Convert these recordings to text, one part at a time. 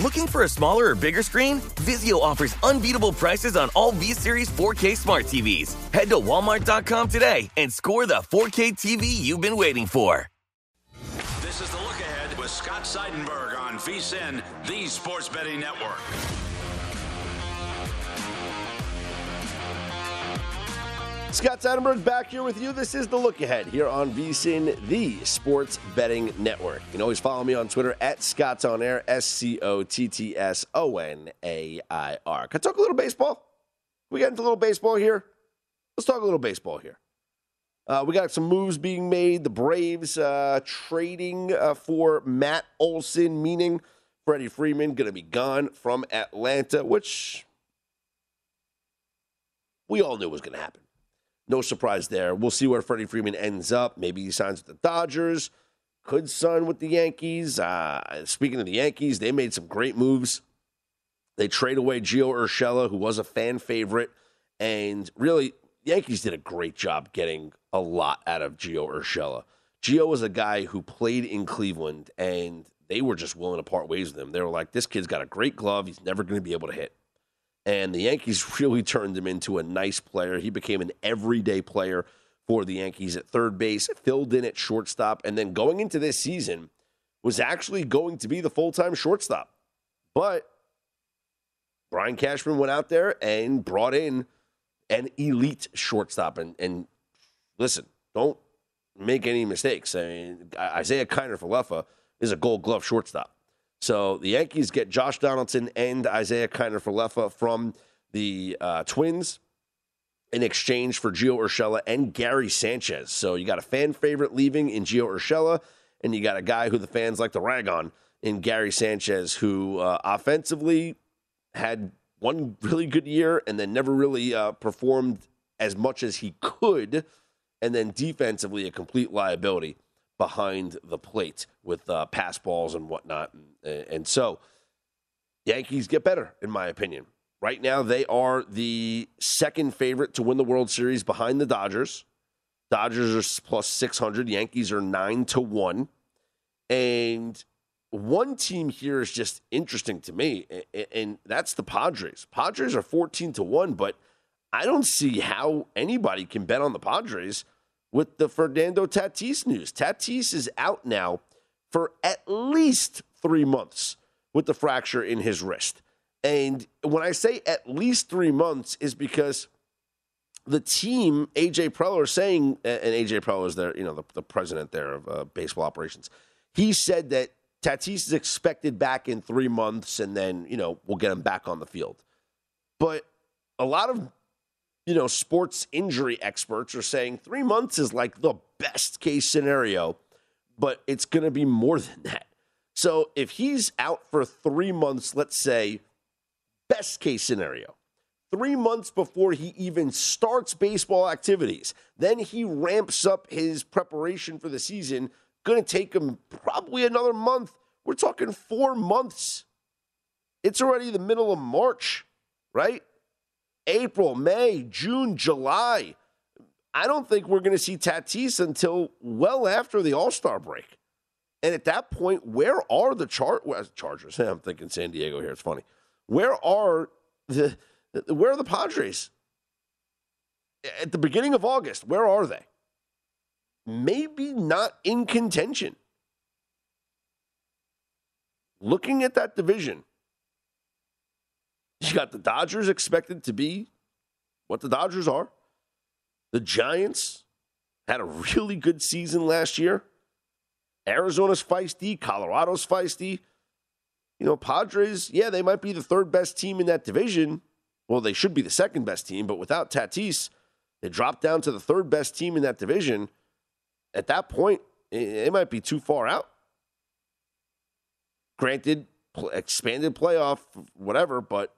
Looking for a smaller or bigger screen? Vizio offers unbeatable prices on all V Series 4K smart TVs. Head to Walmart.com today and score the 4K TV you've been waiting for. This is the look ahead with Scott Seidenberg on VSIN, the sports betting network. Scott Seidenberg back here with you. This is the look ahead here on VSIN, the sports betting network. You can always follow me on Twitter at Scott's on air, S C O T T S O N A I R. Can I talk a little baseball? We get into a little baseball here. Let's talk a little baseball here. Uh, we got some moves being made. The Braves uh, trading uh, for Matt Olson, meaning Freddie Freeman going to be gone from Atlanta, which we all knew was going to happen. No surprise there. We'll see where Freddie Freeman ends up. Maybe he signs with the Dodgers. Could sign with the Yankees. Uh, speaking of the Yankees, they made some great moves. They trade away Gio Urshela, who was a fan favorite, and really Yankees did a great job getting a lot out of Gio Urshela. Gio was a guy who played in Cleveland, and they were just willing to part ways with him. They were like, this kid's got a great glove. He's never going to be able to hit. And the Yankees really turned him into a nice player. He became an everyday player for the Yankees at third base, filled in at shortstop, and then going into this season was actually going to be the full time shortstop. But Brian Cashman went out there and brought in an elite shortstop. And, and listen, don't make any mistakes. I mean, Isiah Kiner-Falefa is a gold glove shortstop. So the Yankees get Josh Donaldson and Isiah Kiner-Falefa from the uh, Twins in exchange for Gio Urshela and Gary Sanchez. So you got a fan favorite leaving in Gio Urshela, and you got a guy who the fans like to rag on in Gary Sanchez, who uh, offensively had one really good year and then never really uh, performed as much as he could. And then defensively, a complete liability behind the plate with uh, pass balls and whatnot. And, and so, Yankees get better, in my opinion. Right now, they are the second favorite to win the World Series behind the Dodgers. Dodgers are plus 600, Yankees are 9 to 1. And one team here is just interesting to me, and that's the Padres. Padres are 14 to 1, but I don't see how anybody can bet on the Padres with the Fernando Tatis news. Tatis is out now for at least three months with the fracture in his wrist. And when I say at least three months, is because the team, AJ Preller, saying, and AJ Preller is there, you know, the, the president there of uh, baseball operations. He said that Tatis is expected back in three months, and then you know we'll get him back on the field. But a lot of you know sports injury experts are saying three months is like the best case scenario but it's going to be more than that. So if he's out for three months, let's say, best case scenario, three months before he even starts baseball activities, then he ramps up his preparation for the season. Going to take him probably another month. We're talking four months. It's already the middle of March, right? April, May, June, July. I don't think we're going to see Tatis until well after the All Star break. And at that point, where are the char- Chargers? I'm thinking San Diego here. It's funny. Where are the where are the Padres? At the beginning of August, where are they? Maybe not in contention. Looking at that division, you got the Dodgers expected to be what the Dodgers are. The Giants had a really good season last year. Arizona's feisty, Colorado's feisty. You know, Padres, yeah, they might be the third best team in that division. Well, they should be the second best team, but without Tatis, they dropped down to the third best team in that division. At that point, it might be too far out. Granted, expanded playoff, whatever, but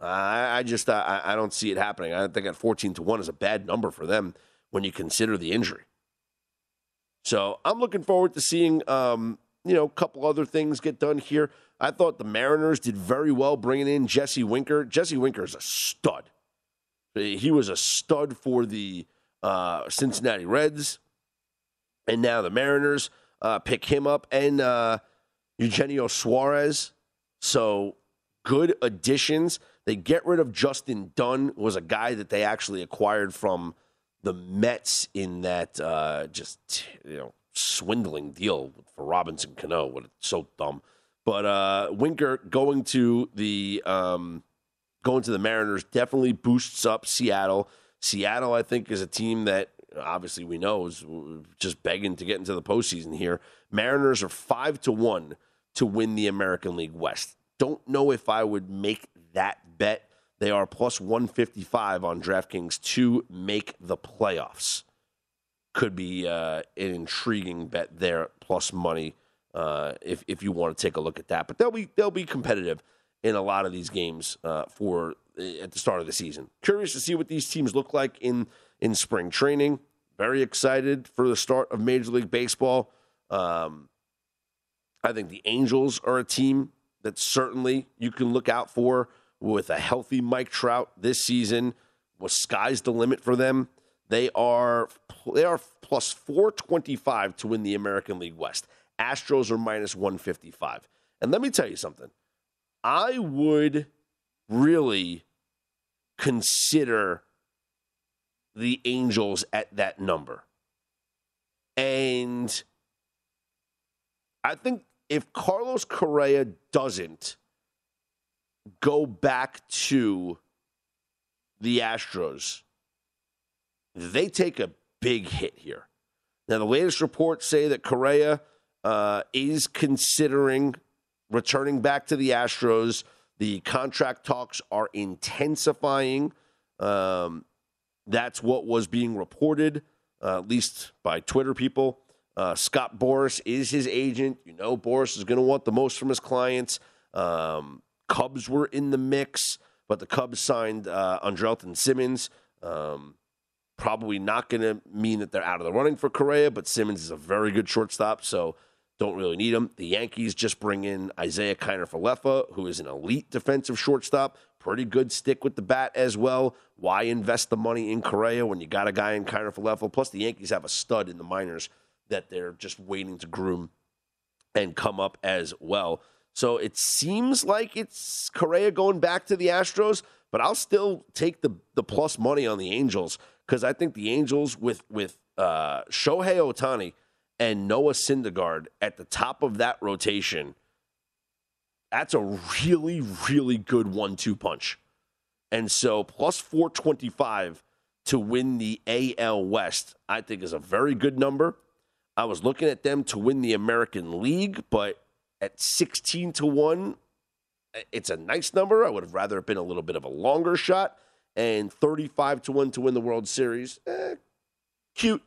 I, I just I, I don't see it happening. I think at fourteen to one is a bad number for them when you consider the injury. So I'm looking forward to seeing um, you know a couple other things get done here. I thought the Mariners did very well bringing in Jesse Winker. Jesse Winker is a stud. He was a stud for the uh, Cincinnati Reds, and now the Mariners uh, pick him up and uh, Eugenio Suarez. So good additions. They get rid of Justin Dunn, was a guy that they actually acquired from the Mets in that uh, just you know swindling deal for Robinson Cano. What so dumb. But uh, Winker going to the um, going to the Mariners definitely boosts up Seattle. Seattle, I think, is a team that obviously we know is just begging to get into the postseason here. Mariners are five to one to win the American League West. Don't know if I would make that bet. They are plus 155 on DraftKings to make the playoffs. Could be uh, an intriguing bet there, plus money uh, if if you want to take a look at that. But they'll be they'll be competitive in a lot of these games uh, for uh, at the start of the season. Curious to see what these teams look like in in spring training. Very excited for the start of Major League Baseball. Um, I think the Angels are a team that certainly you can look out for with a healthy Mike Trout this season. Was sky's the limit for them. They are they are plus 425 to win the American League West. Astros are minus 155. And let me tell you something. I would really consider the Angels at that number. And I think if Carlos Correa doesn't go back to the Astros, they take a big hit here. Now, the latest reports say that Correa uh, is considering returning back to the Astros. The contract talks are intensifying. Um, that's what was being reported, uh, at least by Twitter people. Uh, Scott Boras is his agent. You know, Boras is going to want the most from his clients. Um, Cubs were in the mix, but the Cubs signed uh, Andrelton Simmons. Um, probably not going to mean that they're out of the running for Correa, but Simmons is a very good shortstop, so don't really need him. The Yankees just bring in Isiah Kiner Falefa, who is an elite defensive shortstop. Pretty good stick with the bat as well. Why invest the money in Correa when you got a guy in Kiner Falefa? Plus, the Yankees have a stud in the minors that they're just waiting to groom and come up as well. So it seems like it's Correa going back to the Astros, but I'll still take the the plus money on the Angels because I think the Angels with with uh, Shohei Ohtani and Noah Syndergaard at the top of that rotation, that's a really really good one-two punch. And so plus 425 to win the AL West, I think is a very good number. I was looking at them to win the American League, but at 16 to 1, it's a nice number. I would have rather been a little bit of a longer shot. And 35 to 1 to win the World Series, eh, cute.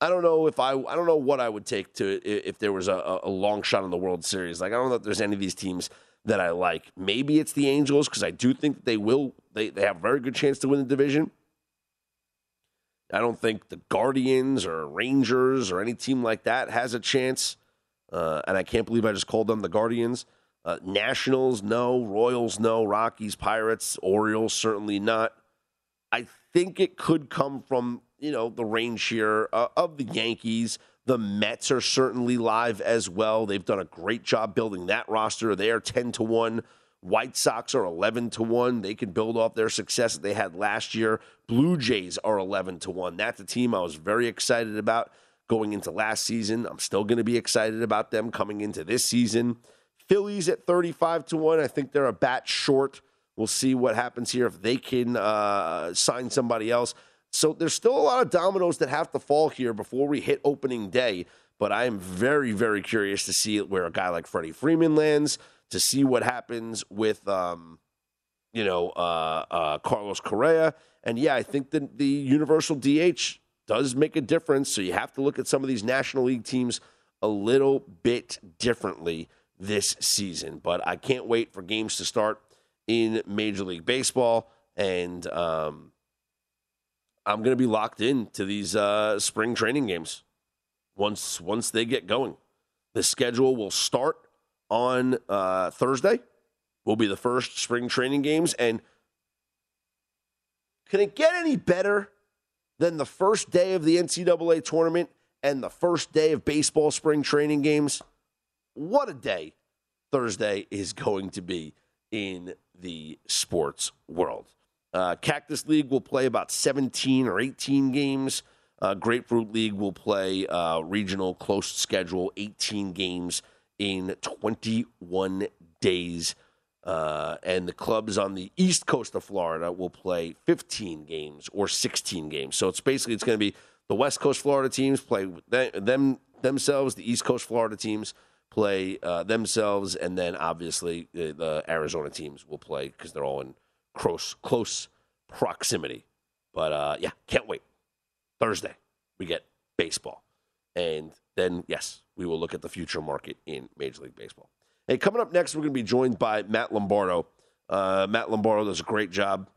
I don't know if I I don't know what I would take to if there was a, a long shot in the World Series. Like I don't know if there's any of these teams that I like. Maybe it's the Angels because I do think they will. They they have a very good chance to win the division. I don't think the Guardians or Rangers or any team like that has a chance. Uh, and I can't believe I just called them the Guardians. Uh, Nationals, no. Royals, no. Rockies, Pirates, Orioles, certainly not. I think it could come from you know the range here uh, of the Yankees. The Mets are certainly live as well. They've done a great job building that roster. They are ten to one. White Sox are 11 to 1. They can build off their success that they had last year. Blue Jays are 11 to 1. That's a team I was very excited about going into last season. I'm still going to be excited about them coming into this season. Phillies at 35 to 1. I think they're a bat short. We'll see what happens here if they can uh, sign somebody else. So there's still a lot of dominoes that have to fall here before we hit opening day. But I am very, very curious to see where a guy like Freddie Freeman lands to see what happens with, um, you know, uh, uh, Carlos Correa. And yeah, I think that the universal DH does make a difference. So you have to look at some of these National League teams a little bit differently this season. But I can't wait for games to start in Major League Baseball. And um, I'm going to be locked in to these uh, spring training games once once they get going. The schedule will start on uh, Thursday will be the first spring training games. And can it get any better than the first day of the NCAA tournament and the first day of baseball spring training games? What a day Thursday is going to be in the sports world. Uh, Cactus League will play about 17 or 18 games. Uh, Grapefruit League will play uh, regional close schedule, 18 games in 21 days. Uh, and the clubs on the east coast of Florida will play 15 games or 16 games. So it's basically it's going to be the West Coast Florida teams play them themselves, the East Coast Florida teams play uh, themselves, and then obviously the, the Arizona teams will play because they're all in close close proximity. But uh, yeah, can't wait. Thursday we get baseball, and then yes, we will look at the future market in Major League Baseball. Hey, coming up next, we're going to be joined by Matt Lombardo. Uh, Matt Lombardo does a great job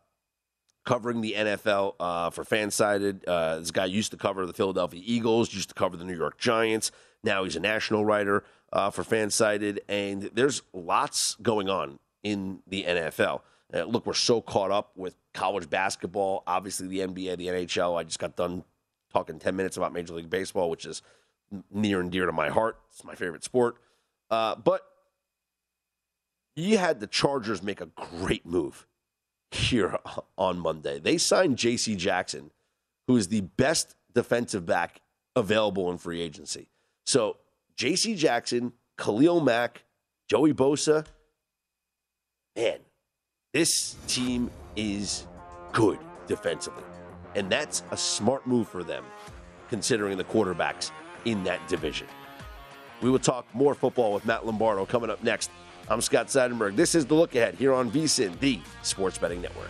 covering the NFL uh, for Fansided. Uh, this guy used to cover the Philadelphia Eagles, used to cover the New York Giants. Now he's a national writer uh, for Fansided, and there's lots going on in the NFL. Uh, look, we're so caught up with college basketball, obviously the NBA, the NHL. I just got done talking 10 minutes about Major League Baseball, which is near and dear to my heart. It's my favorite sport. Uh, but you had the Chargers make a great move here on Monday. They signed J.C. Jackson, who is the best defensive back available in free agency. So J.C. Jackson, Khalil Mack, Joey Bosa, man, this team is good defensively. And that's a smart move for them, considering the quarterbacks in that division. We will talk more football with Matt Lombardo coming up next. I'm Scott Seidenberg. This is The Look Ahead here on VSIN, the Sports Betting Network.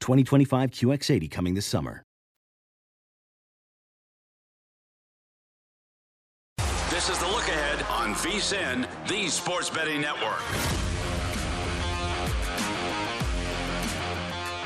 2025 QX80 coming this summer. This is the look ahead on VSIN, the Sports Betting Network.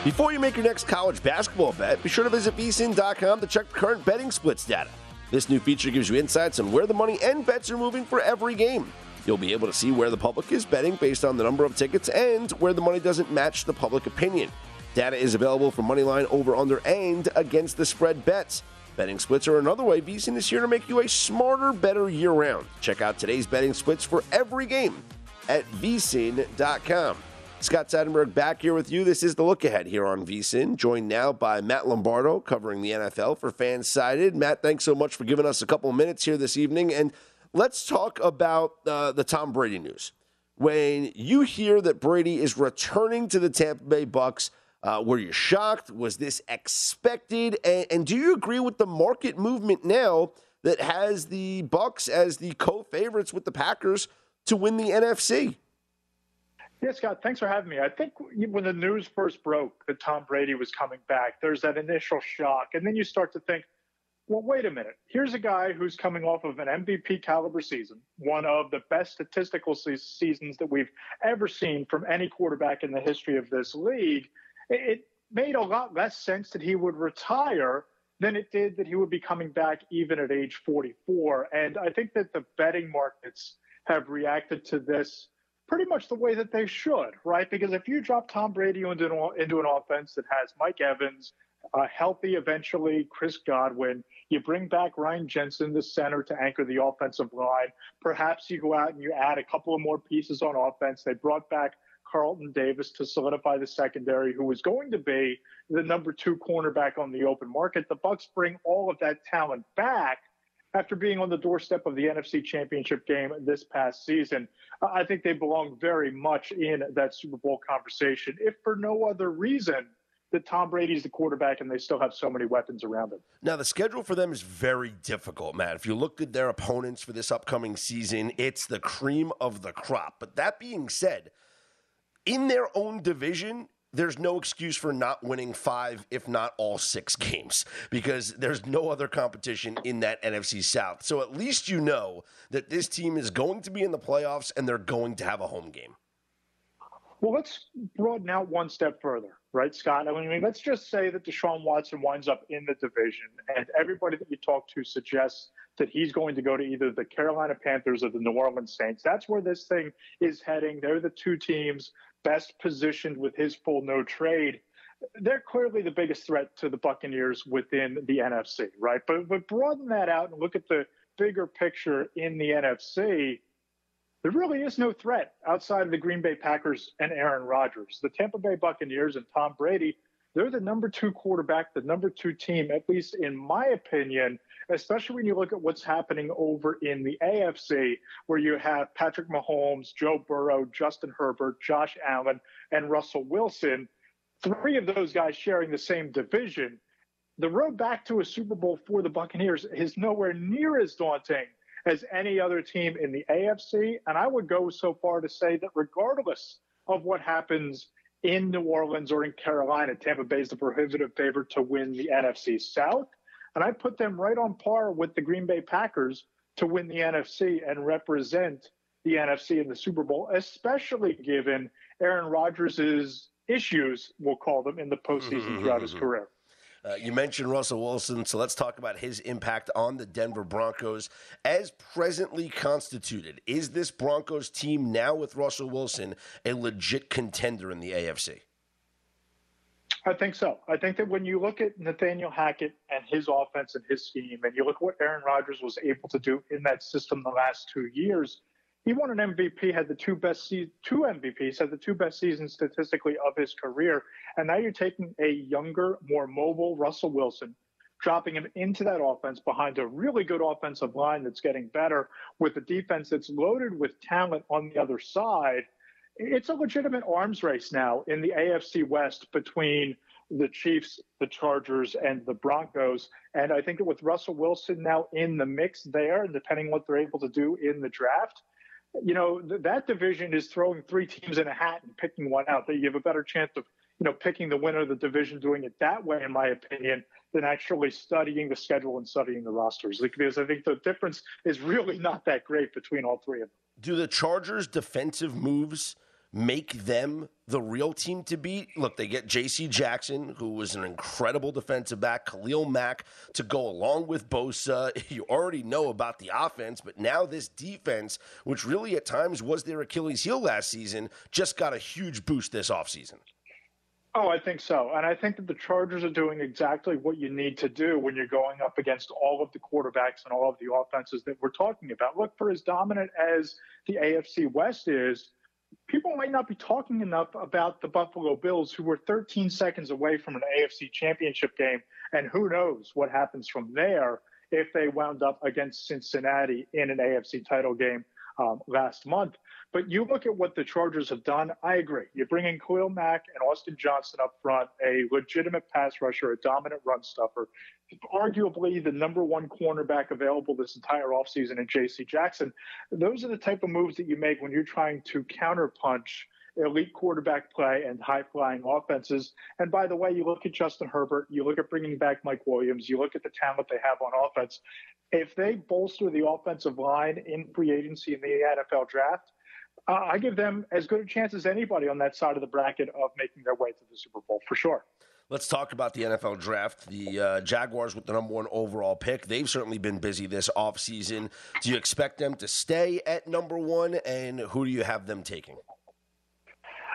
Before you make your next college basketball bet, be sure to visit vsin.com to check the current betting splits data. This new feature gives you insights on where the money and bets are moving for every game. You'll be able to see where the public is betting based on the number of tickets and where the money doesn't match the public opinion. Data is available for moneyline over under and against the spread bets. Betting splits are another way VSIN is here to make you a smarter, better year round. Check out today's betting splits for every game at vsin.com. Scott Seidenberg back here with you. This is the look ahead here on VSIN, joined now by Matt Lombardo covering the NFL for Fansided. Matt, thanks so much for giving us a couple of minutes here this evening. And let's talk about uh, the Tom Brady news. When you hear that Brady is returning to the Tampa Bay Bucks, uh, were you shocked? Was this expected? And, and do you agree with the market movement now that has the Bucks as the co-favorites with the Packers to win the NFC? Yeah, Scott, thanks for having me. I think when the news first broke that Tom Brady was coming back, there's that initial shock. And then you start to think, well, wait a minute. Here's a guy who's coming off of an MVP caliber season, one of the best statistical seasons that we've ever seen from any quarterback in the history of this league. It made a lot less sense that he would retire than it did that he would be coming back even at age 44. And I think that the betting markets have reacted to this pretty much the way that they should, right? Because if you drop Tom Brady into an, into an offense that has Mike Evans, uh, healthy eventually, Chris Godwin, you bring back Ryan Jensen, the center, to anchor the offensive line. Perhaps you go out and you add a couple of more pieces on offense. They brought back Carlton Davis to solidify the secondary, who was going to be the number two cornerback on the open market. The Bucks bring all of that talent back after being on the doorstep of the NFC Championship game this past season. I think they belong very much in that Super Bowl conversation, if for no other reason that Tom Brady's the quarterback and they still have so many weapons around him. Now, the schedule for them is very difficult, Matt. If you look at their opponents for this upcoming season, it's the cream of the crop. But that being said, in their own division, there's no excuse for not winning five, if not all six games, because there's no other competition in that NFC South. So at least you know that this team is going to be in the playoffs and they're going to have a home game. Well, let's broaden out one step further, right, Scott? I mean, let's just say that Deshaun Watson winds up in the division, and everybody that you talk to suggests that he's going to go to either the Carolina Panthers or the New Orleans Saints. That's where this thing is heading. They're the two teams best positioned with his full no trade. they're clearly the biggest threat to the Buccaneers within the NFC, right? But but broaden that out and look at the bigger picture in the NFC. There really is no threat outside of the Green Bay Packers and Aaron Rodgers. The Tampa Bay Buccaneers and Tom Brady, they're the number two quarterback, the number two team, at least in my opinion, especially when you look at what's happening over in the AFC, where you have Patrick Mahomes, Joe Burrow, Justin Herbert, Josh Allen, and Russell Wilson three of those guys sharing the same division, the road back to a Super Bowl for the Buccaneers is nowhere near as daunting as any other team in the AFC. And I would go so far to say that regardless of what happens in New Orleans or in Carolina, Tampa Bay is the prohibitive favorite to win the NFC South. And I put them right on par with the Green Bay Packers to win the NFC and represent the NFC in the Super Bowl, especially given Aaron Rodgers' issues, we'll call them, in the postseason throughout his career. Uh, you mentioned Russell Wilson, so let's talk about his impact on the Denver Broncos. As presently constituted, is this Broncos team now with Russell Wilson a legit contender in the AFC? I think so. I think that when you look at Nathaniel Hackett and his offense and his scheme, and you look at what Aaron Rodgers was able to do in that system the last two years, he won an MVP, had the two best se- two MVPs, had the two best seasons statistically of his career, and now you're taking a younger, more mobile Russell Wilson, dropping him into that offense behind a really good offensive line that's getting better with a defense that's loaded with talent on the other side. It's a legitimate arms race now in the AFC West between the Chiefs, the Chargers, and the Broncos. And I think that with Russell Wilson now in the mix there, and depending what they're able to do in the draft, you know, th- that division is throwing three teams in a hat and picking one out. That you have a better chance of, you know, picking the winner of the division, doing it that way, in my opinion, than actually studying the schedule and studying the rosters. Because I think the difference is really not that great between all three of them. Do the Chargers' defensive moves make them the real team to beat? Look, they get J.C. Jackson, who was an incredible defensive back, Khalil Mack to go along with Bosa. You already know about the offense, but now this defense, which really at times was their Achilles heel last season, just got a huge boost this offseason. Oh, I think so. And I think that the Chargers are doing exactly what you need to do when you're going up against all of the quarterbacks and all of the offenses that we're talking about. Look, for as dominant as the AFC West is, people might not be talking enough about the Buffalo Bills, who were 13 seconds away from an AFC championship game. And who knows what happens from there if they wound up against Cincinnati in an AFC title game um, last month. But you look at what the Chargers have done, I agree. You bring in Khalil Mack and Austin Johnson up front, a legitimate pass rusher, a dominant run stuffer, arguably the number one cornerback available this entire offseason in J.C. Jackson. Those are the type of moves that you make when you're trying to counterpunch elite quarterback play and high flying offenses. And by the way, you look at Justin Herbert, you look at bringing back Mike Williams, you look at the talent they have on offense. If they bolster the offensive line in free agency in the NFL draft, uh, I give them as good a chance as anybody on that side of the bracket of making their way to the Super Bowl for sure. Let's talk about the NFL draft. The uh, Jaguars with the number one overall pick. They've certainly been busy this offseason. Do you expect them to stay at number one? And who do you have them taking?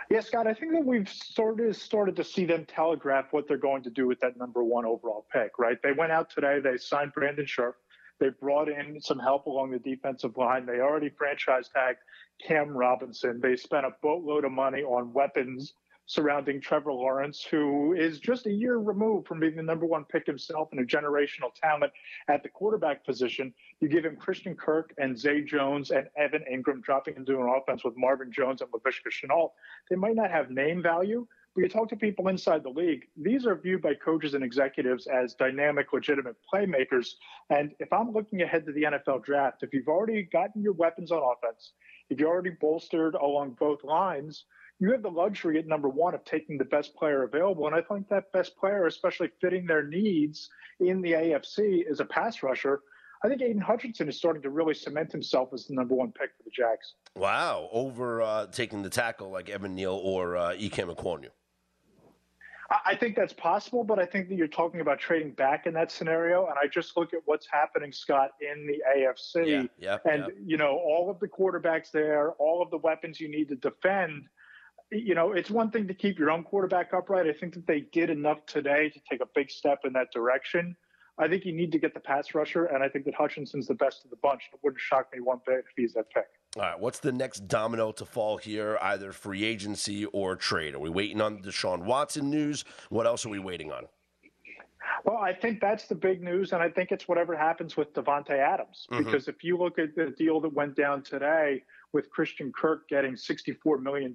Yeah, Scott, I think that we've sort of started to see them telegraph what they're going to do with that number one overall pick, right? They went out today, they signed Brandon Scherff. They brought in some help along the defensive line. They already franchise tagged Cam Robinson. They spent a boatload of money on weapons surrounding Trevor Lawrence, who is just a year removed from being the number one pick himself and a generational talent at the quarterback position. You give him Christian Kirk and Zay Jones and Evan Engram dropping into an offense with Marvin Jones and Laviska Shenault. They might not have name value, but you talk to people inside the league, these are viewed by coaches and executives as dynamic, legitimate playmakers. And if I'm looking ahead to the NFL draft, if you've already gotten your weapons on offense, if you already bolstered along both lines, you have the luxury at number one of taking the best player available. And I think that best player, especially fitting their needs in the AFC, is a pass rusher. I think Aidan Hutchinson is starting to really cement himself as the number one pick for the Jags. Wow, over uh, taking the tackle like Evan Neal or uh, Ikem Ekwonu. I think that's possible, but I think that you're talking about trading back in that scenario. And I just look at what's happening, Scott, in the AFC. Yeah, and, yeah. you know, all of the quarterbacks there, all of the weapons you need to defend. You know, it's one thing to keep your own quarterback upright. I think that they did enough today to take a big step in that direction. I think you need to get the pass rusher, and I think that Hutchinson's the best of the bunch. It wouldn't shock me one bit if he's that pick. All right, what's the next domino to fall here, either free agency or trade? Are we waiting on the Deshaun Watson news? What else are we waiting on? Well, I think that's the big news, and I think it's whatever happens with Davante Adams. Mhm. Because if you look at the deal that went down today with Christian Kirk getting $64 million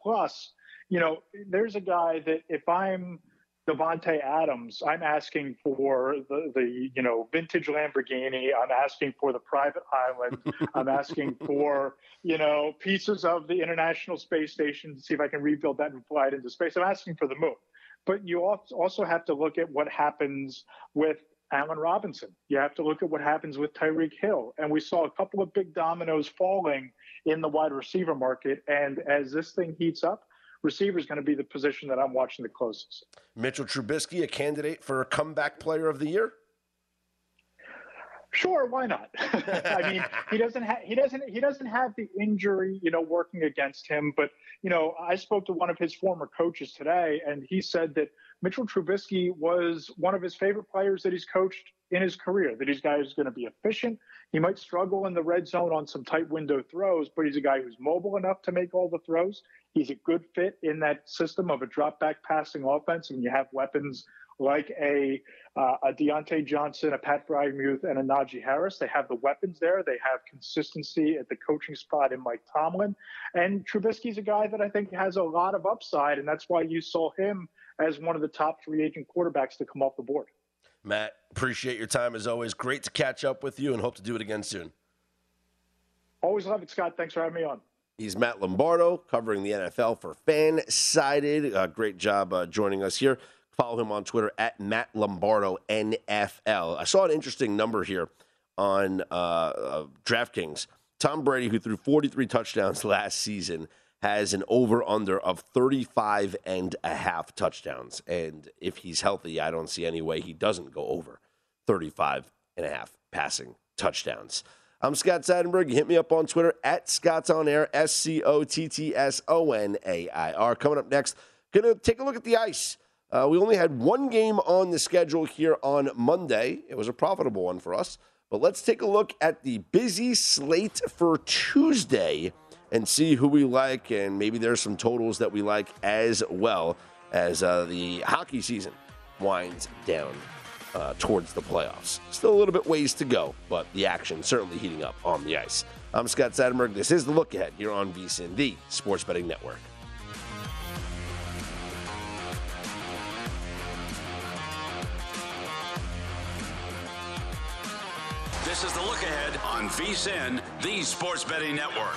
plus, you know, there's a guy that if I'm Davante Adams, I'm asking for the, the you know vintage Lamborghini. I'm asking for the private island. I'm asking for you know pieces of the International Space Station to see if I can rebuild that and fly it into space. I'm asking for the moon. But you also have to look at what happens with Allen Robinson. You have to look at what happens with Tyreek Hill. And we saw a couple of big dominoes falling in the wide receiver market. And as this thing heats up, receiver is going to be the position that I'm watching the closest. Mitchell Trubisky, a candidate for a comeback player of the year? Sure, why not? I mean, he doesn't have he doesn't he doesn't have the injury, you know, working against him. But you know, I spoke to one of his former coaches today, and he said that Mitchell Trubisky was one of his favorite players that he's coached in his career. That he's guy who's going to be efficient. He might struggle in the red zone on some tight window throws, but he's a guy who's mobile enough to make all the throws. He's a good fit in that system of a drop back passing offense, and you have weapons like a uh, a Diontae Johnson, a Pat Freiermuth, and a Najee Harris. They have the weapons there. They have consistency at the coaching spot in Mike Tomlin. And Trubisky's a guy that I think has a lot of upside, and that's why you saw him as one of the top free agent quarterbacks to come off the board. Matt, appreciate your time as always. Great to catch up with you and hope to do it again soon. Always love it, Scott. Thanks for having me on. He's Matt Lombardo covering the NFL for Fansided. Uh, great job uh, joining us here. Follow him on Twitter at Matt Lombardo NFL. I saw an interesting number here on uh, uh, DraftKings. Tom Brady, who threw 43 touchdowns last season, has an over under of 35 and a half touchdowns. And if he's healthy, I don't see any way he doesn't go over 35 and a half passing touchdowns. I'm Scott Seidenberg. Hit me up on Twitter at Scott's On Air, S C O T T S O N A I R. Coming up next, going to take a look at the ice. Uh, we only had one game on the schedule here on Monday. It was a profitable one for us. But let's take a look at the busy slate for Tuesday and see who we like. And maybe there's some totals that we like as well as uh, the hockey season winds down uh, towards the playoffs. Still a little bit ways to go, but the action certainly heating up on the ice. I'm Scott Seidenberg. This is the look ahead here on VSIN, the Sports Betting Network. This is the look ahead on VSIN, the Sports Betting Network.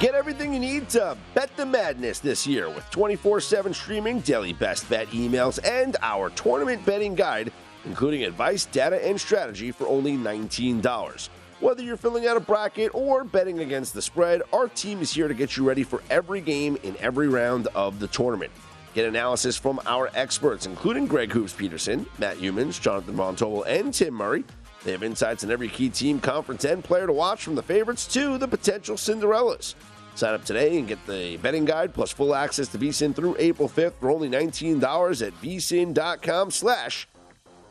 Get everything you need to bet the madness this year with 24 7 streaming, daily best bet emails, and our tournament betting guide, including advice, data, and strategy for only $19. Whether you're filling out a bracket or betting against the spread, our team is here to get you ready for every game in every round of the tournament. Get analysis from our experts, including Greg Hoops Peterson, Matt Youmans, Jonathan Montoll, and Tim Murray. They have insights on every key team, conference, and player to watch from the favorites to the potential Cinderellas. Sign up today and get the betting guide plus full access to VSIN through April 5th for only $19 at vsin.com slash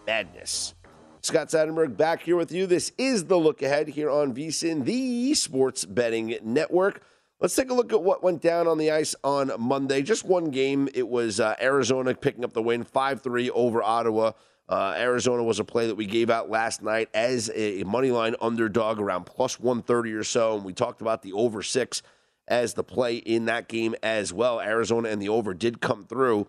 madness. Scott Seidenberg back here with you. This is the look ahead here on VSIN, the sports betting network. Let's take a look at what went down on the ice on Monday. Just one game. It was uh, Arizona picking up the win 5 3 over Ottawa. Uh, Arizona was a play that we gave out last night as a money line underdog around plus 130 or so. And we talked about the over six as the play in that game as well. Arizona and the over did come through.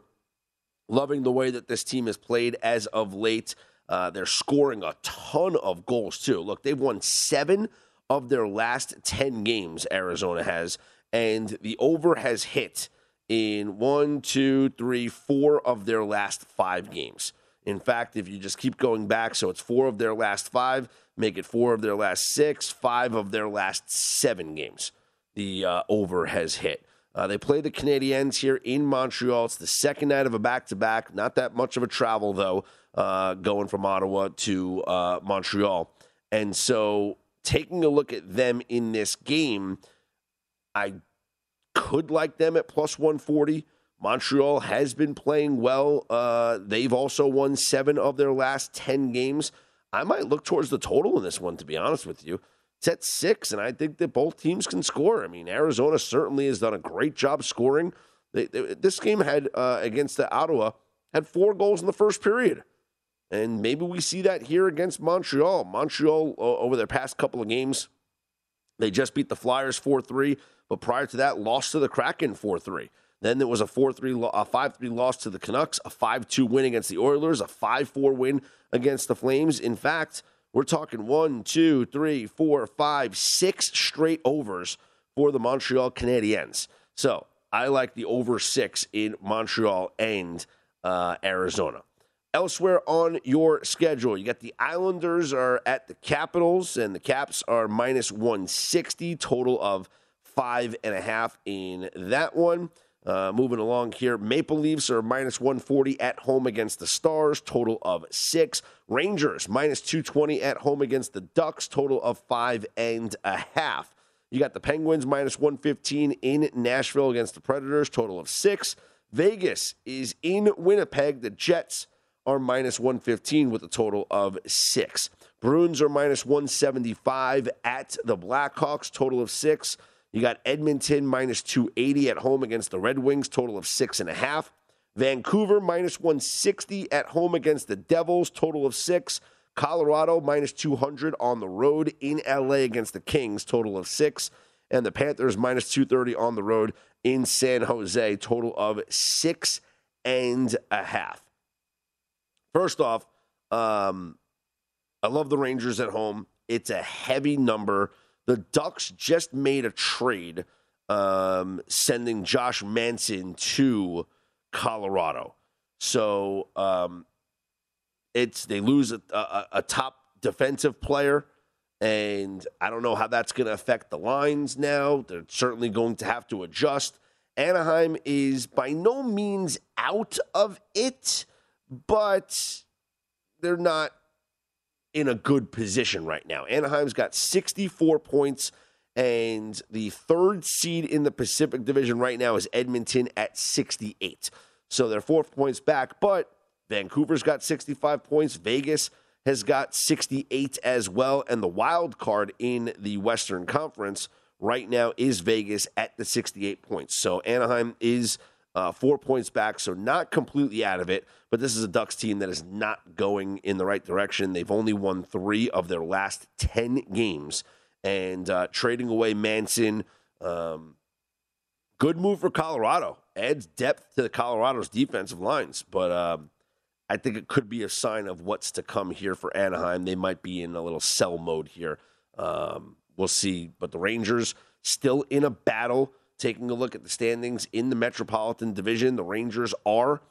Loving the way that this team has played as of late. Uh, they're scoring a ton of goals, too. Look, they've won seven of their last 10 games, Arizona has, and the over has hit in one, two, three, four of their last five games. In fact, if you just keep going back, so it's four of their last five, make it four of their last six, five of their last seven games, the uh, over has hit. Uh, they play the Canadiens here in Montreal. It's the second night of a back to back. Not that much of a travel, though, uh, going from Ottawa to uh, Montreal. And so taking a look at them in this game, I could like them at plus 140. Montreal has been playing well. Uh, they've also won seven of their last 10 games. I might look towards the total in this one, to be honest with you. It's at six, and I think that both teams can score. I mean, Arizona certainly has done a great job scoring. They, they, this game had uh, against the Ottawa had four goals in the first period. And maybe we see that here against Montreal. Montreal, over their past couple of games, they just beat the Flyers 4 3, but prior to that, lost to the Kraken 4 3. Then there was a 4 3, a 5 3 loss to the Canucks, a 5 2 win against the Oilers, a 5 4 win against the Flames. In fact, we're talking one, two, three, four, five, six straight overs for the Montreal Canadiens. So I like the over six in Montreal and uh, Arizona. Elsewhere on your schedule, you got the Islanders are at the Capitals, and the Caps are minus 160, total of five and a half in that one. Uh, moving along here, Maple Leafs are minus 140 at home against the Stars, total of six. Rangers minus 220 at home against the Ducks, total of five and a half. You got the Penguins minus 115 in Nashville against the Predators, total of six. Vegas is in Winnipeg. The Jets are minus 115 with a total of six. Bruins are minus 175 at the Blackhawks, total of six. You got Edmonton minus 280 at home against the Red Wings, total of six and a half. Vancouver minus 160 at home against the Devils, total of six. Colorado minus 200 on the road in LA against the Kings, total of six. And the Panthers minus 230 on the road in San Jose, total of six and a half. First off, um, I love the Rangers at home. It's a heavy number. The Ducks just made a trade um, sending Josh Manson to Colorado. So um, it's they lose a, a, a, top defensive player, and I don't know how that's going to affect the lines now. They're certainly going to have to adjust. Anaheim is by no means out of it but they're not in a good position right now. Anaheim's got 64 points, and the third seed in the Pacific Division right now is Edmonton at 68. So they're four points back, but Vancouver's got 65 points. Vegas has got 68 as well. And the wild card in the Western Conference right now is Vegas at the 68 points. So Anaheim is uh, four points back, so not completely out of it. But this is a Ducks team that is not going in the right direction. They've only won three of their last 10 games. And uh, trading away Manson, um, good move for Colorado. Adds depth to the Colorado's defensive lines. But um, I think it could be a sign of what's to come here for Anaheim. They might be in a little sell mode here. Um, we'll see. But the Rangers still in a battle Taking a look at the standings in the Metropolitan Division, the Rangers are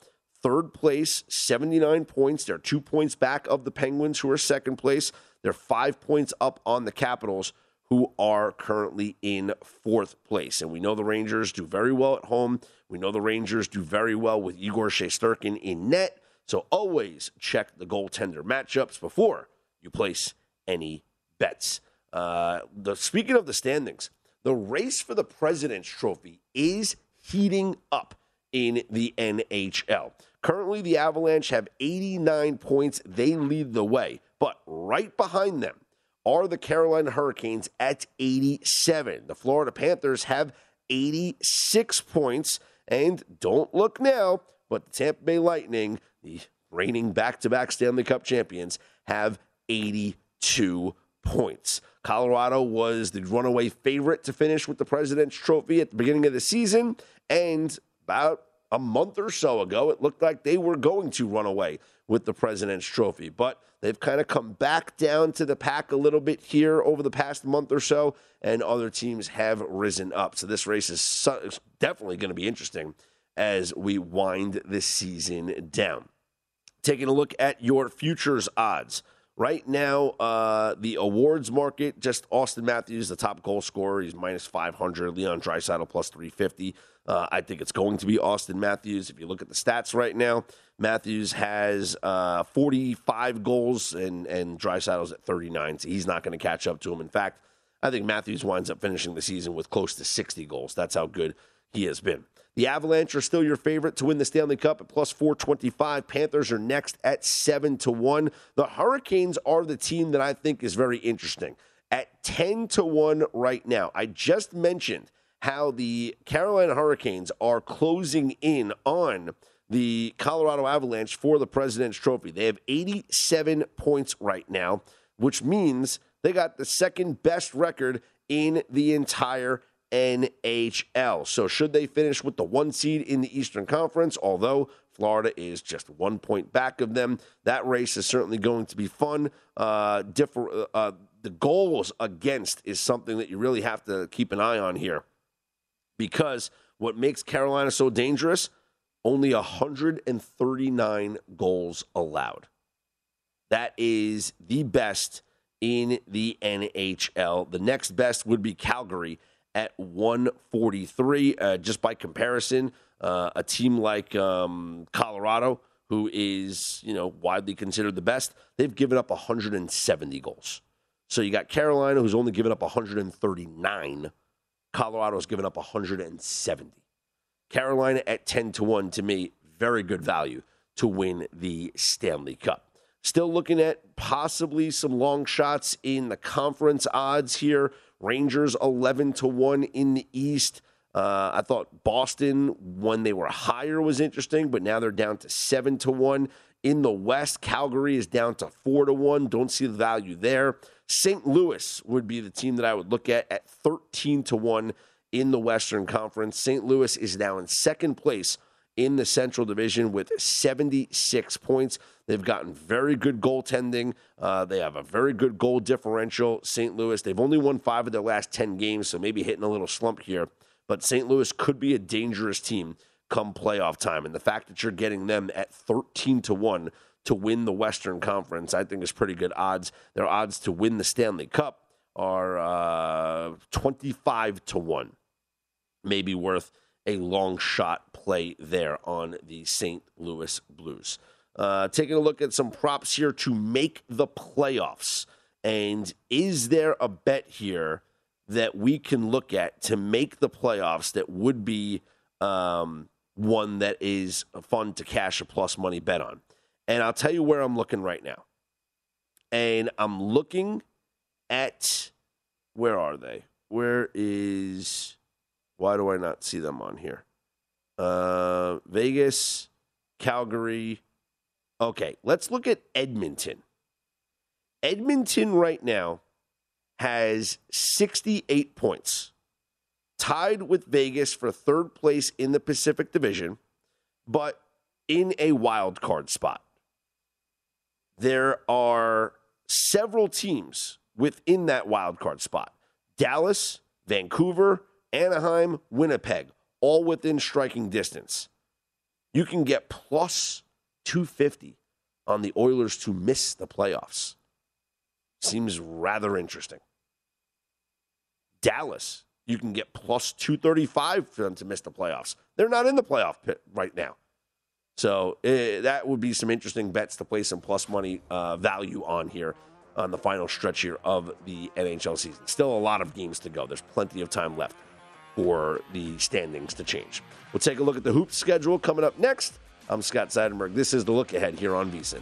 third place, 79 points. They're two points back of the Penguins, who are second place. They're five points up on the Capitals, who are currently in fourth place. And we know the Rangers do very well at home. We know the Rangers do very well with Igor Shesterkin in net. So always check the goaltender matchups before you place any bets. Uh, the speaking of the standings, the race for the President's Trophy is heating up in the NHL. Currently, the Avalanche have 89 points. They lead the way. But right behind them are the Carolina Hurricanes at 87. The Florida Panthers have 86 points. And don't look now, but the Tampa Bay Lightning, the reigning back to back Stanley Cup champions, have 82 points. Colorado was the runaway favorite to finish with the President's Trophy at the beginning of the season. And about a month or so ago, it looked like they were going to run away with the President's Trophy. But they've kind of come back down to the pack a little bit here over the past month or so, and other teams have risen up. So this race is definitely going to be interesting as we wind this season down. Taking a look at your futures odds. Right now, uh, the awards market, just Auston Matthews, the top goal scorer. He's minus 500. Leon Draisaitl plus 350. Uh, I think it's going to be Auston Matthews. If you look at the stats right now, Matthews has uh, 45 goals and and Draisaitl's at 39. So he's not going to catch up to him. In fact, I think Matthews winds up finishing the season with close to 60 goals. That's how good he has been. The Avalanche are still your favorite to win the Stanley Cup at plus 425. Panthers are next at 7 to 1. The Hurricanes are the team that I think is very interesting. At 10 to 1 right now. I just mentioned how the Carolina Hurricanes are closing in on the Colorado Avalanche for the President's Trophy. They have 87 points right now, which means they got the second best record in the entire NHL. So, should they finish with the one seed in the Eastern Conference, although Florida is just one point back of them, that race is certainly going to be fun. Uh, differ, uh, the goals against is something that you really have to keep an eye on here because what makes Carolina so dangerous only 139 goals allowed. That is the best in the NHL. The next best would be Calgary at 143. Uh, just by comparison, uh, a team like um, Colorado, who is you know widely considered the best, they've given up 170 goals. So you got Carolina, who's only given up 139. Colorado's given up 170. Carolina at 10 to 1 to me, very good value to win the Stanley Cup. Still looking at possibly some long shots in the conference odds here. Rangers 11 to 1 in the East. Uh, I thought Boston, when they were higher, was interesting, but now they're down to 7 to 1. In the West, Calgary is down to 4 to 1. Don't see the value there. St. Louis would be the team that I would look at at 13 to 1 in the Western Conference. St. Louis is now in second place in the Central Division with 76 points. They've gotten very good goaltending. Uh, they have a very good goal differential. St. Louis, they've only won five of their last 10 games, so maybe hitting a little slump here. But St. Louis could be a dangerous team come playoff time. And the fact that you're getting them at 13 to 1 to win the Western Conference, I think is pretty good odds. Their odds to win the Stanley Cup are uh, 25 to 1. Maybe worth a long shot play there on the St. Louis Blues. Uh, taking a look at some props here to make the playoffs. And is there a bet here that we can look at to make the playoffs that would be um, one that is fun to cash a plus money bet on? And I'll tell you where I'm looking right now. And I'm looking at where are they? Where is why do I not see them on here? Uh, Vegas, Calgary. Okay, let's look at Edmonton. Edmonton right now has 68 points, tied with Vegas for third place in the Pacific Division, but in a wild card spot. There are several teams within that wild card spot Dallas, Vancouver, Anaheim, Winnipeg, all within striking distance. You can get plus 250 on the Oilers to miss the playoffs. Seems rather interesting. Dallas, you can get plus 235 for them to miss the playoffs. They're not in the playoff pit right now. So uh, that would be some interesting bets to play some plus money uh, value on here on the final stretch here of the NHL season. Still a lot of games to go. There's plenty of time left for the standings to change. We'll take a look at the hoop schedule coming up next. I'm Scott Seidenberg. This is the look ahead here on VSIN.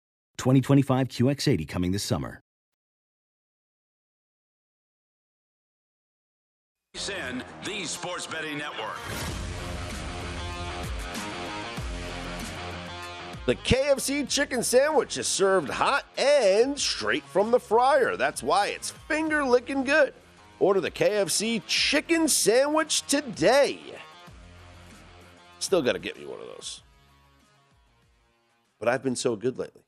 2025 QX80 coming this summer. VSIN, the Sports Betting Network. The KFC chicken sandwich is served hot and straight from the fryer. That's why it's finger licking good. Order the KFC chicken sandwich today. Still got to get me one of those. But I've been so good lately.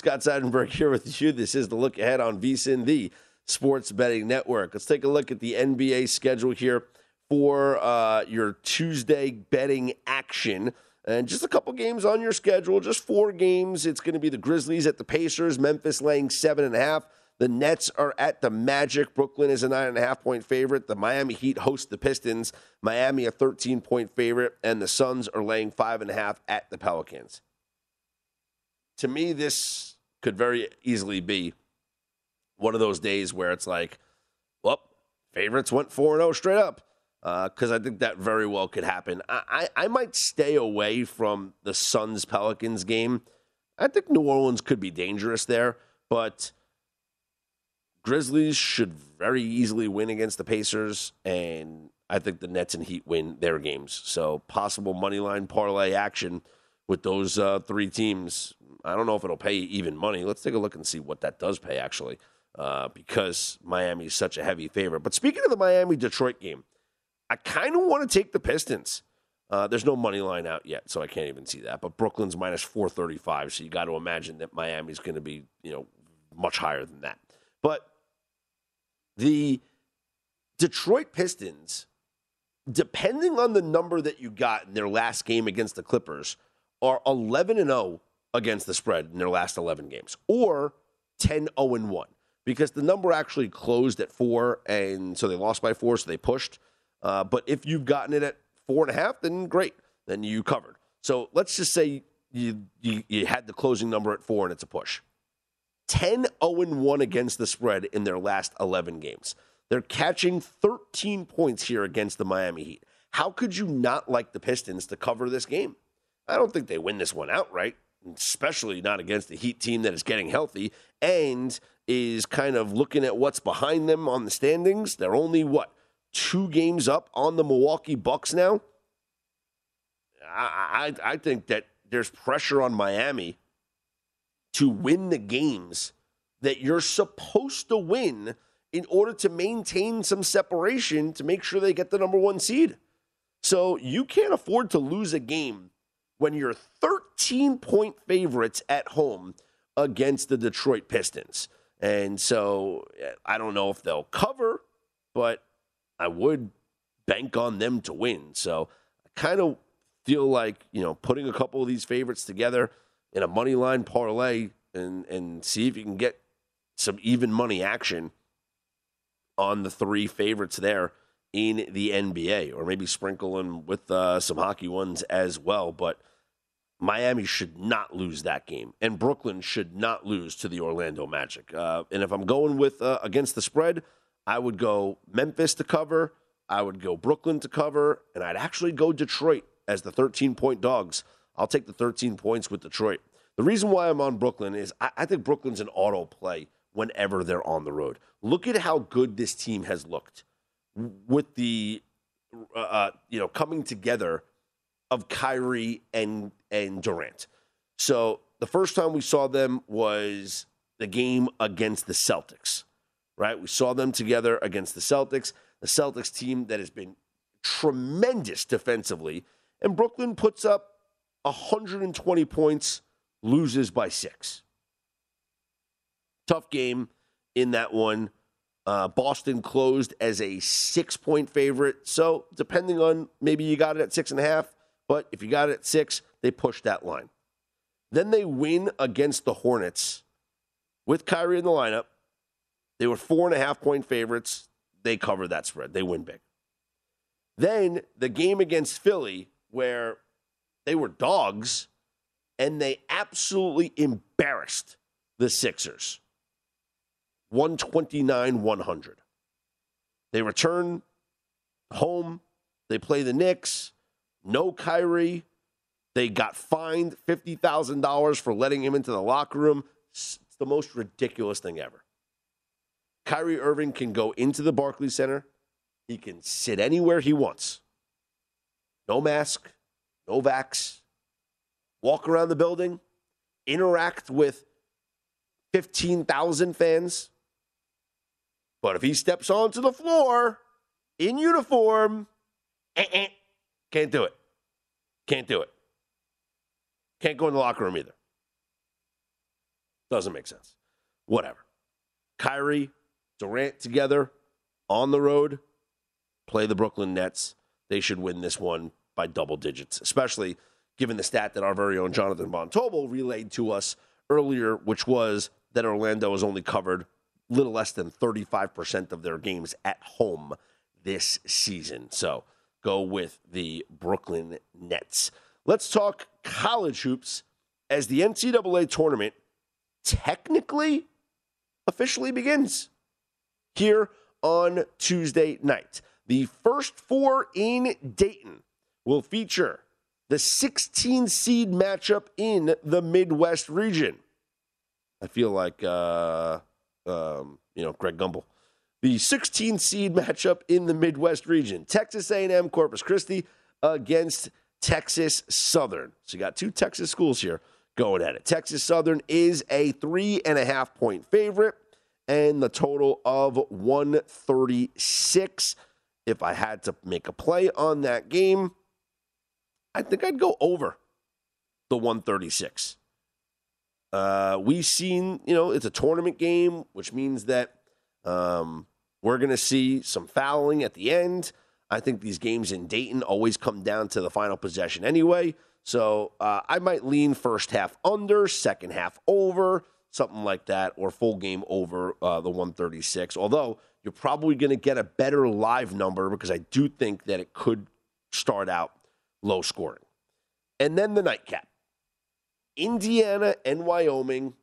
Scott Seidenberg here with you. This is the look ahead on VSIN, the Sports Betting Network. Let's take a look at the NBA schedule here for uh, your Tuesday betting action. And just a couple games on your schedule, just four games. It's going to be the Grizzlies at the Pacers, Memphis laying seven and a half. The Nets are at the Magic. Brooklyn is a nine and a half point favorite. The Miami Heat host the Pistons. Miami a 13 point favorite. And the Suns are laying five and a half at the Pelicans. To me, this could very easily be one of those days where it's like, well, favorites went 4 0 straight up. Because uh, I think that very well could happen. I, I, I might stay away from the Suns Pelicans game. I think New Orleans could be dangerous there, but Grizzlies should very easily win against the Pacers, and I think the Nets and Heat win their games. So possible money line parlay action with those uh, three teams. I don't know if it'll pay even money. Let's take a look and see what that does pay actually, uh, because Miami is such a heavy favorite. But speaking of the Miami Detroit game, I kind of want to take the Pistons. Uh, there's no money line out yet, so I can't even see that. But Brooklyn's minus 435, so you got to imagine that Miami's going to be, you know, much higher than that. But the Detroit Pistons, depending on the number that you got in their last game against the Clippers, are 11 and 0 against the spread in their last 11 games, or 10 0 and 1, because the number actually closed at four, and so they lost by four, so they pushed. Uh, but if you've gotten it at four and a half, then great, then you covered. So let's just say you, you, you had the closing number at four and it's a push. 10 0 and 1 against the spread in their last 11 games. They're catching 13 points here against the Miami Heat. How could you not like the Pistons to cover this game? I don't think they win this one outright. especially not against the Heat team that is getting healthy and is kind of looking at what's behind them on the standings. They're only what two games up on the Milwaukee Bucks now. I, I, I think that there's pressure on Miami to win the games that you're supposed to win in order to maintain some separation to make sure they get the number one seed. So you can't afford to lose a game when you're 13 point favorites at home against the Detroit Pistons. And so I don't know if they'll cover, but I would bank on them to win. So I kind of feel like, you know, putting a couple of these favorites together in a money line parlay and and see if you can get some even money action on the three favorites there in the NBA, or maybe sprinkle in with uh, some hockey ones as well. But Miami should not lose that game, and Brooklyn should not lose to the Orlando Magic. Uh, and if I'm going with uh, against the spread, I would go Memphis to cover. I would go Brooklyn to cover, and I'd actually go Detroit as the 13 point dogs. I'll take the 13 points with Detroit. The reason why I'm on Brooklyn is I, I think Brooklyn's an auto play whenever they're on the road. Look at how good this team has looked with the uh, uh, you know coming together of Kyrie and and Durant. So the first time we saw them was the game against the Celtics, right? We saw them together against the Celtics, the Celtics team that has been tremendous defensively, and Brooklyn puts up 120 points, loses by six. Tough game in that one. Uh, Boston closed as a six point favorite. So, depending on maybe you got it at six and a half, but if you got it at six, they push that line. Then they win against the Hornets with Kyrie in the lineup. They were four and a half point favorites. They cover that spread. They win big. Then the game against Philly, where they were dogs and they absolutely embarrassed the Sixers. 129 100. They return home. They play the Knicks. No Kyrie. They got fined $50,000 for letting him into the locker room. It's the most ridiculous thing ever. Kyrie Irving can go into the Barclays Center. He can sit anywhere he wants. No mask, no vax. Walk around the building, interact with 15,000 fans, but if he steps onto the floor in uniform, eh, eh, can't do it. Can't do it. Can't go in the locker room either. Doesn't make sense. Whatever. Kyrie, Durant together on the road, play the Brooklyn Nets. They should win this one by double digits, especially given the stat that our very own Jonathan Von relayed to us earlier, which was that Orlando has only covered little less than 35% of their games at home this season. So go with the Brooklyn Nets. Let's talk college hoops as the NCAA tournament technically officially begins here on Tuesday night. The first four in Dayton will feature the 16 seed matchup in the Midwest region. I feel like uh, um, you know, Greg Gumbel. The 16 seed matchup in the Midwest region: Texas A&M Corpus Christi against Texas Southern. So you got two Texas schools here going at it. Texas Southern is a three and a half point favorite, and the total of 136. If I had to make a play on that game, I think I'd go over the 136. Uh, we've seen, you know, it's a tournament game, which means that um, we're going to see some fouling at the end. I think these games in Dayton always come down to the final possession anyway. So uh, I might lean first half under, second half over, something like that, or full game over uh, the 136. Although you're probably going to get a better live number because I do think that it could start out low scoring. And then the nightcap. Indiana and Wyoming,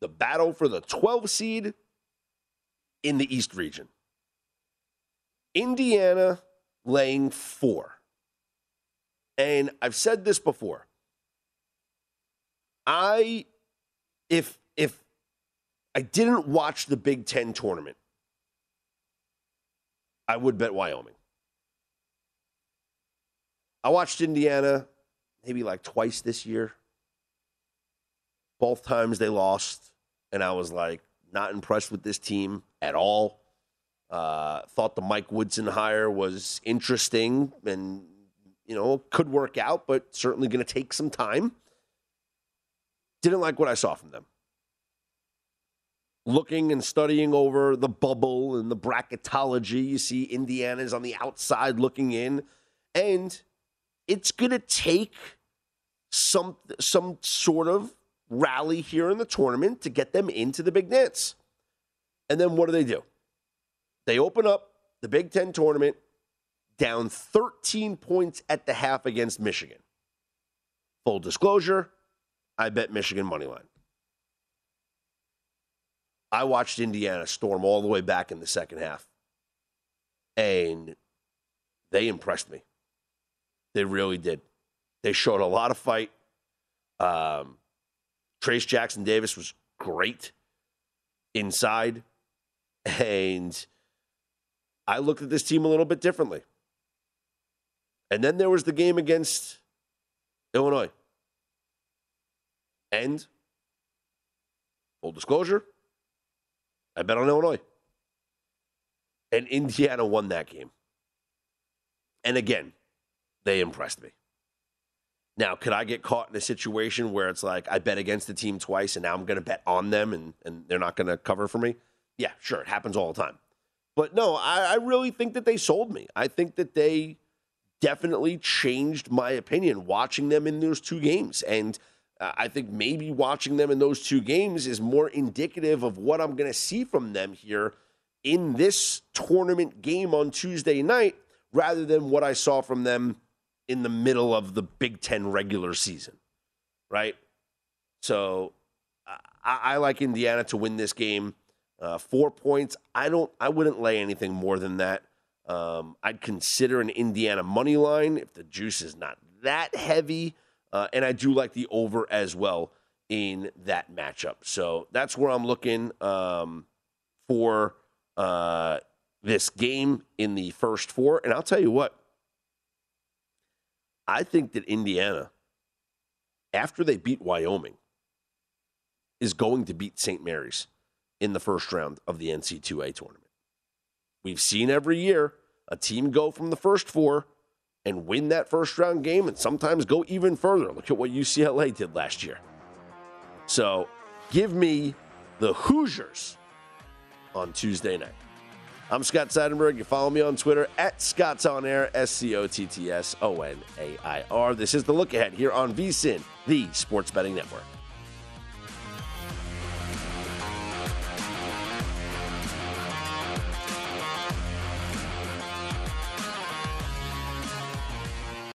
the battle for the 12 seed in the East region. Indiana laying four. And I've said this before. I if if I didn't watch the Big Ten tournament, I would bet Wyoming. I watched Indiana maybe like twice this year. Both times they lost, and I was like not impressed with this team at all. Uh, thought the Mike Woodson hire was interesting and you know could work out, but certainly going to take some time. Didn't like what I saw from them. Looking and studying over the bubble and the bracketology, you see Indiana's on the outside looking in, and it's going to take some some sort of rally here in the tournament to get them into the Big Dance. And then what do they do? They open up the Big Ten tournament down 13 points at the half against Michigan. Full disclosure, I bet Michigan money line. I watched Indiana storm all the way back in the second half, and they impressed me. They really did. They showed a lot of fight. Um, Trayce Jackson Davis was great inside. And I looked at this team a little bit differently. And then there was the game against Illinois. And full disclosure, I bet on Illinois. And Indiana won that game. And again, they impressed me. Now, could I get caught in a situation where it's like I bet against the team twice and now I'm going to bet on them and, and they're not going to cover for me? Yeah, sure. It happens all the time. But no, I, I really think that they sold me. I think that they definitely changed my opinion watching them in those two games. And uh, I think maybe watching them in those two games is more indicative of what I'm going to see from them here in this tournament game on Tuesday night rather than what I saw from them in the middle of the Big Ten regular season, right? So I, I like Indiana to win this game. Uh, four points. I don't. I wouldn't lay anything more than that. Um, I'd consider an Indiana money line if the juice is not that heavy, uh, and I do like the over as well in that matchup. So that's where I'm looking um, for uh, this game in the first four. And I'll tell you what, I think that Indiana, after they beat Wyoming, is going to beat St. Mary's in the first round of the NC2A tournament. We've seen every year a team go from the first four and win that first round game and sometimes go even further. Look at what UCLA did last year. So give me the Hoosiers on Tuesday night. I'm Scott Seidenberg. You follow me on Twitter at Scott's On Air, S C O T T S O N A I R. This is the look ahead here on VSIN, the Sports Betting Network.